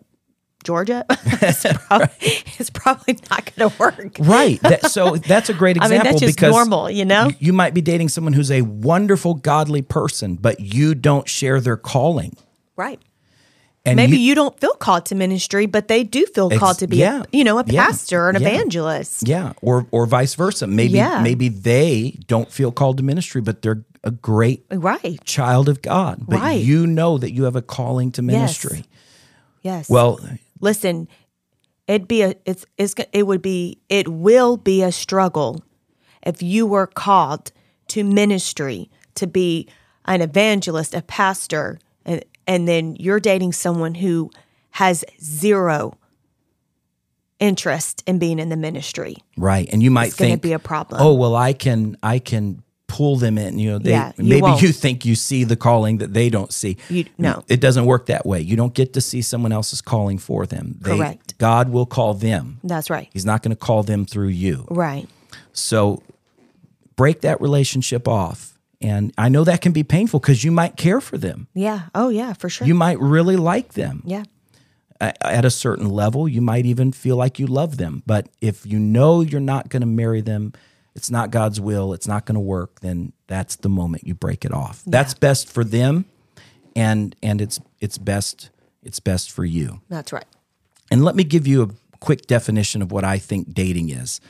Georgia, <laughs> it's, <laughs> prob- it's probably not going to work. Right. That, so <laughs> that's a great I example mean, that's just because normal, you know? you might be dating someone who's a wonderful, godly person, but you don't share their calling. Right. And Maybe you, you, don't feel called to ministry, but they do feel called to be, yeah. a, you know, a Yeah. pastor or an Yeah. evangelist. yeah, or or vice versa. Maybe maybe they don't feel called to ministry, but they're a great Right. child of God. But Right. you know that you have a calling to ministry. Yes. Well, listen, it'd be a it's it's it would be it will be a struggle if you were called to ministry to be an evangelist, a pastor, and and then you're dating someone who has zero interest in being in the ministry. right, and you might It's think be a problem. Oh well, I can I can pull them in. You know, they Yeah, you maybe won't. you think you see the calling that they don't see. You- no. it doesn't work that way. You don't get to see someone else's calling for them. They, Correct. God will call them. That's right. He's not going to call them through you. Right. So break that relationship off. And I know that can be painful because you might care for them. Yeah. Oh yeah, for sure. You might really like them yeah. At a certain level. You might even feel like you love them. But if you know you're not going to marry them, it's not God's will, it's not going to work, then that's the moment you break it off. That's best for them and and it's it's best it's best for you. That's right. And let me give you a quick definition of what I think dating is.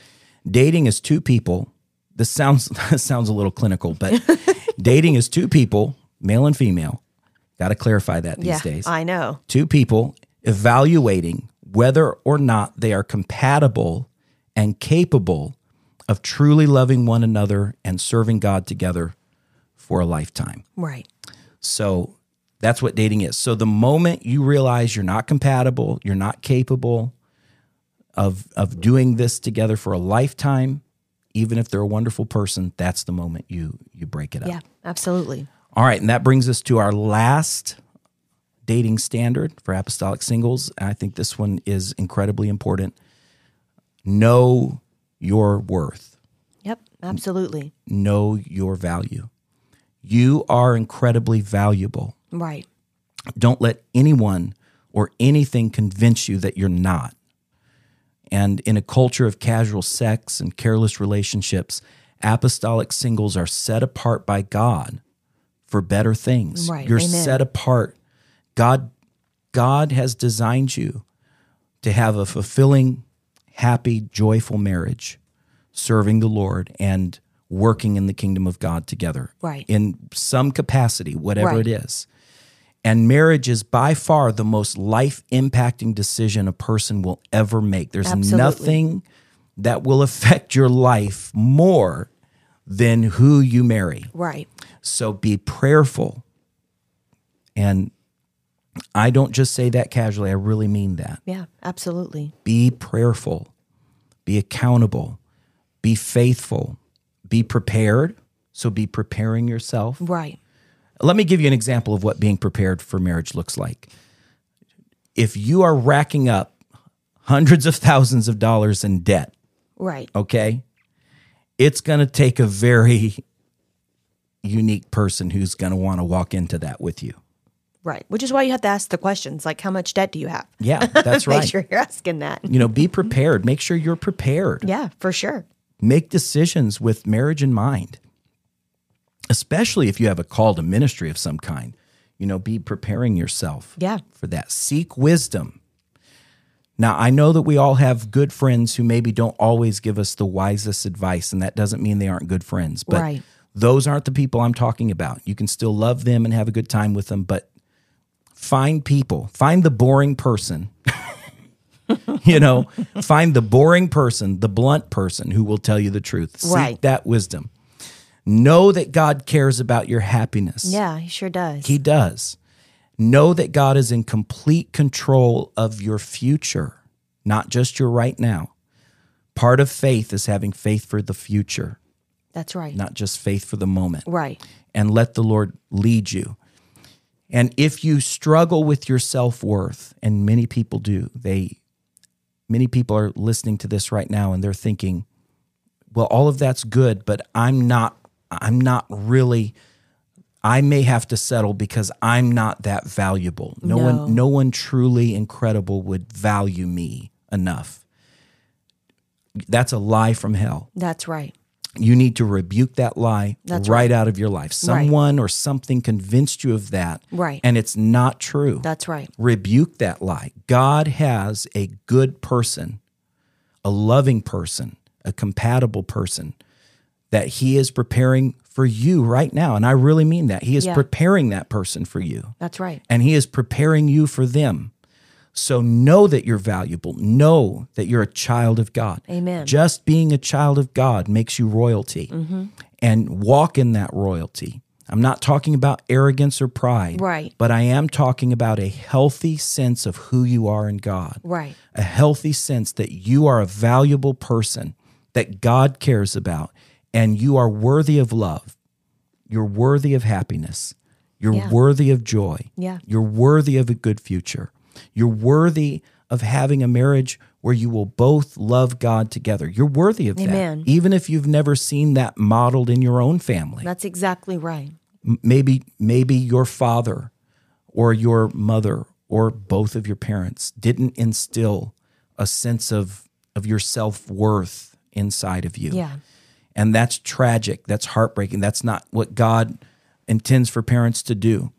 Dating is two people. This sounds <laughs> this sounds a little clinical, but <laughs> dating is two people, male and female. Got to clarify that these yeah. days. I know. two people evaluating whether or not they are compatible and capable of truly loving one another and serving God together for a lifetime. Right. So that's what dating is. So the moment you realize you're not compatible, you're not capable of of doing this together for a lifetime, even if they're a wonderful person, that's the moment you you break it up. Yeah. Absolutely. All right, and that brings us to our last dating standard for apostolic singles. And I think this one is incredibly important. Know your worth Yep. Absolutely. know your value. You are incredibly valuable. Right. Don't let anyone or anything convince you that you're not. And in a culture of casual sex and careless relationships, apostolic singles are set apart by God for better things. Right. You're Amen. set apart. God God has designed you to have a fulfilling, happy, joyful marriage, serving the Lord and working in the kingdom of God together. Right. In some capacity, whatever Right. it is. And marriage is by far the most life impacting decision a person will ever make. There's Absolutely. nothing that will affect your life more than who you marry. Right. So be prayerful. And I don't just say that casually, I really mean that. Yeah. Absolutely. Be prayerful, be accountable, be faithful, be prepared. So be preparing yourself. Right. Let me give you an example of what being prepared for marriage looks like. If you are racking up hundreds of thousands of dollars in debt, Right. okay, it's going to take a very unique person who's going to want to walk into that with you. Right. Which is why you have to ask the questions like, how much debt do you have? Yeah, <laughs> that's right. Make sure you're asking that. You know, be prepared. Make sure you're prepared. Yeah, for sure. Make decisions with marriage in mind, especially if you have a call to ministry of some kind. You know, be preparing yourself Yeah. for that. Seek wisdom. Now, I know that we all have good friends who maybe don't always give us the wisest advice, and that doesn't mean they aren't good friends. But Right. those aren't the people I'm talking about. You can still love them and have a good time with them, but find people, find the boring person. <laughs> you know, find the boring person, the blunt person who will tell you the truth. Seek Right. that wisdom. Know that God cares about your happiness. Yeah, he sure does. He does. Know that God is in complete control of your future, not just your right now. Part of faith is having faith for the future, That's right. not just faith for the moment. Right. And let the Lord lead you. And if you struggle with your self worth, and many people do, they, many people are listening to this right now and they're thinking, well, all of that's good, but I'm not, I'm not really I may have to settle because I'm not that valuable. No, No. one no one truly incredible would value me enough. That's a lie from hell. That's right. You need to rebuke that lie That's right, out of your life. Right. Someone or something convinced you of that. Right. And it's not true. That's right. rebuke that lie. God has a good person, a loving person, a compatible person that He is preparing for you right now. And I really mean that. He is Yeah. preparing that person for you, That's right. and He is preparing you for them. So know that you're valuable. Know that you're a child of God. Amen. Just being a child of God makes you royalty Mm-hmm. and walk in that royalty. I'm not talking about arrogance or pride. Right. But I am talking about a healthy sense of who you are in God. Right. A healthy sense that you are a valuable person that God cares about and you are worthy of love. You're worthy of happiness. You're Yeah. worthy of joy. Yeah. You're worthy of a good future. You're worthy of having a marriage where you will both love God together. You're worthy of Amen. that. Even if you've never seen that modeled in your own family That's exactly right. maybe maybe your father or your mother or both of your parents didn't instill a sense of of your self-worth inside of you. Yeah. And that's tragic. That's heartbreaking. That's not what God intends for parents to do.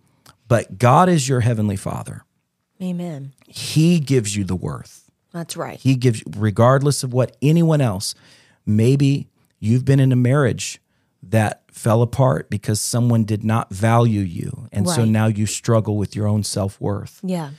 But God is your heavenly Father. Amen. He gives you the worth. That's right. He gives, regardless of what anyone else, maybe you've been in a marriage that fell apart because someone did not value you. And so now you struggle with your own self worth. Yeah.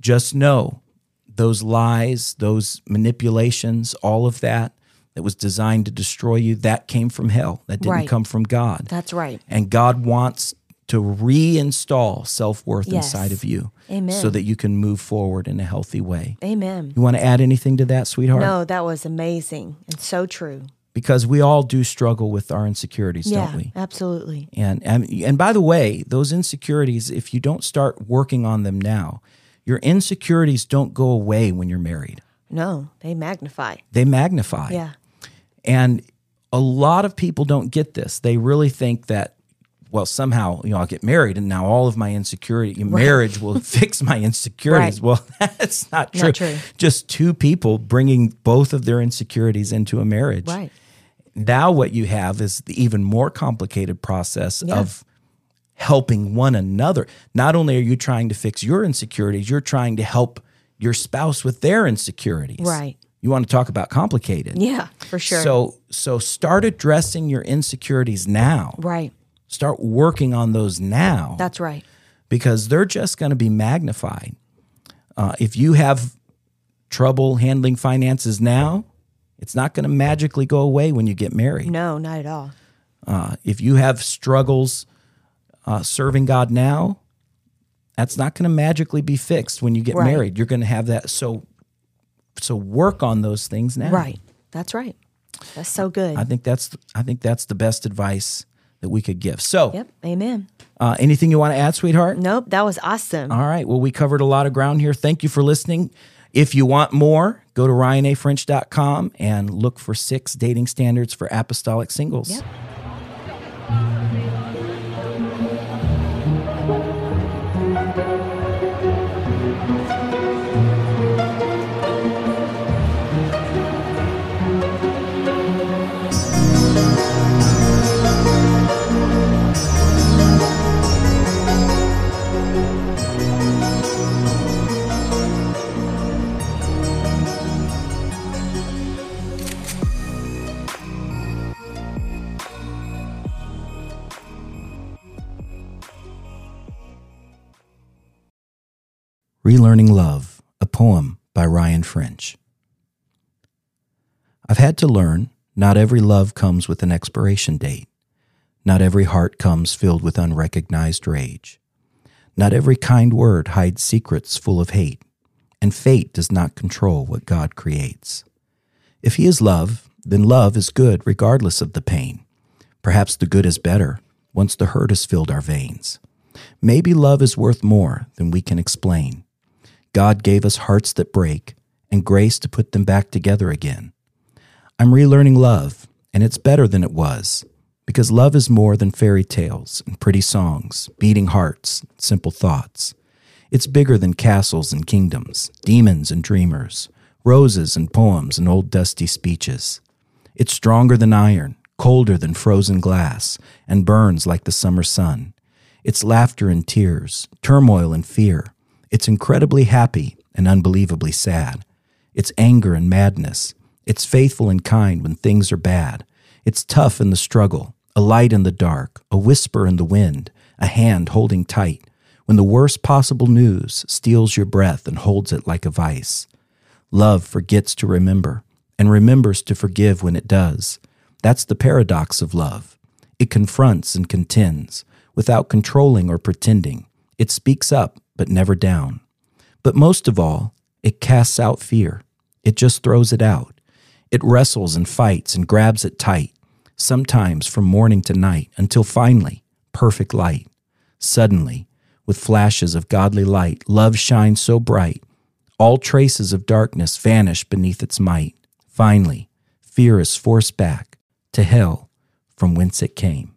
Just know those lies, those manipulations, all of that that was designed to destroy you, that came from hell. That didn't Right. come from God. That's right. And God wants to reinstall self worth Yes. inside of you Amen. so that you can move forward in a healthy way. Amen. You want to add anything to that, sweetheart? No, that was amazing and so true. Because we all do struggle with our insecurities, Yeah, don't we? absolutely. And, and and by the way, those insecurities, if you don't start working on them now, your insecurities don't go away when you're married. No, they magnify. They magnify. Yeah. And a lot of people don't get this. They really think that, well, somehow, you know, I'll get married and now all of my insecurity, marriage will <laughs> fix my insecurities. Right. Well, <laughs> that's not true. Not true. Just two people bringing both of their insecurities into a marriage. Right. Now, what you have is the even more complicated process Yeah. of helping one another. Not only are you trying to fix your insecurities, you're trying to help your spouse with their insecurities. Right. You want to talk about complicated. Yeah, for sure. So so start addressing your insecurities now. right. Start working on those now That's right. because they're just going to be magnified. Uh, if you have trouble handling finances now, it's not going to magically go away when you get married. No, not at all. Uh, if you have struggles uh, serving God now, that's not going to magically be fixed when you get Right. married. You're going to have that. So so work on those things now. Right. That's right. That's so good. I think that's I think that's the best advice that we could give. So, yep. Amen. uh, anything you want to add, sweetheart? Nope. That was awesome. All right. Well, we covered a lot of ground here. Thank you for listening. If you want more, go to ryanafrench.com and look for six dating standards for apostolic singles. Yep. Relearning Love, a poem by Ryan French. I've had to learn not every love comes with an expiration date. Not every heart comes filled with unrecognized rage. Not every kind word hides secrets full of hate, and fate does not control what God creates. If He is love, then love is good regardless of the pain. Perhaps the good is better once the hurt has filled our veins. Maybe love is worth more than we can explain. God gave us hearts that break and grace to put them back together again. I'm relearning love, and it's better than it was, Because love is more than fairy tales and pretty songs, beating hearts, simple thoughts. It's bigger than castles and kingdoms, demons and dreamers, roses and poems and old dusty speeches. It's stronger than iron, colder than frozen glass, and burns like the summer sun. It's laughter and tears, turmoil and fear. It's incredibly happy and unbelievably sad. It's anger and madness. It's faithful and kind when things are bad. It's tough in the struggle, a light in the dark, a whisper in the wind, a hand holding tight, when the worst possible news steals your breath and holds it like a vice. Love forgets to remember and remembers to forgive when it does. That's the paradox of love. It confronts and contends without controlling or pretending. It speaks up, but never down. But most of all, it casts out fear. It just throws it out. It wrestles and fights and grabs it tight, sometimes from morning to night, until finally, perfect light. Suddenly, with flashes of godly light, love shines so bright, all traces of darkness vanish beneath its might. Finally, fear is forced back to hell from whence it came.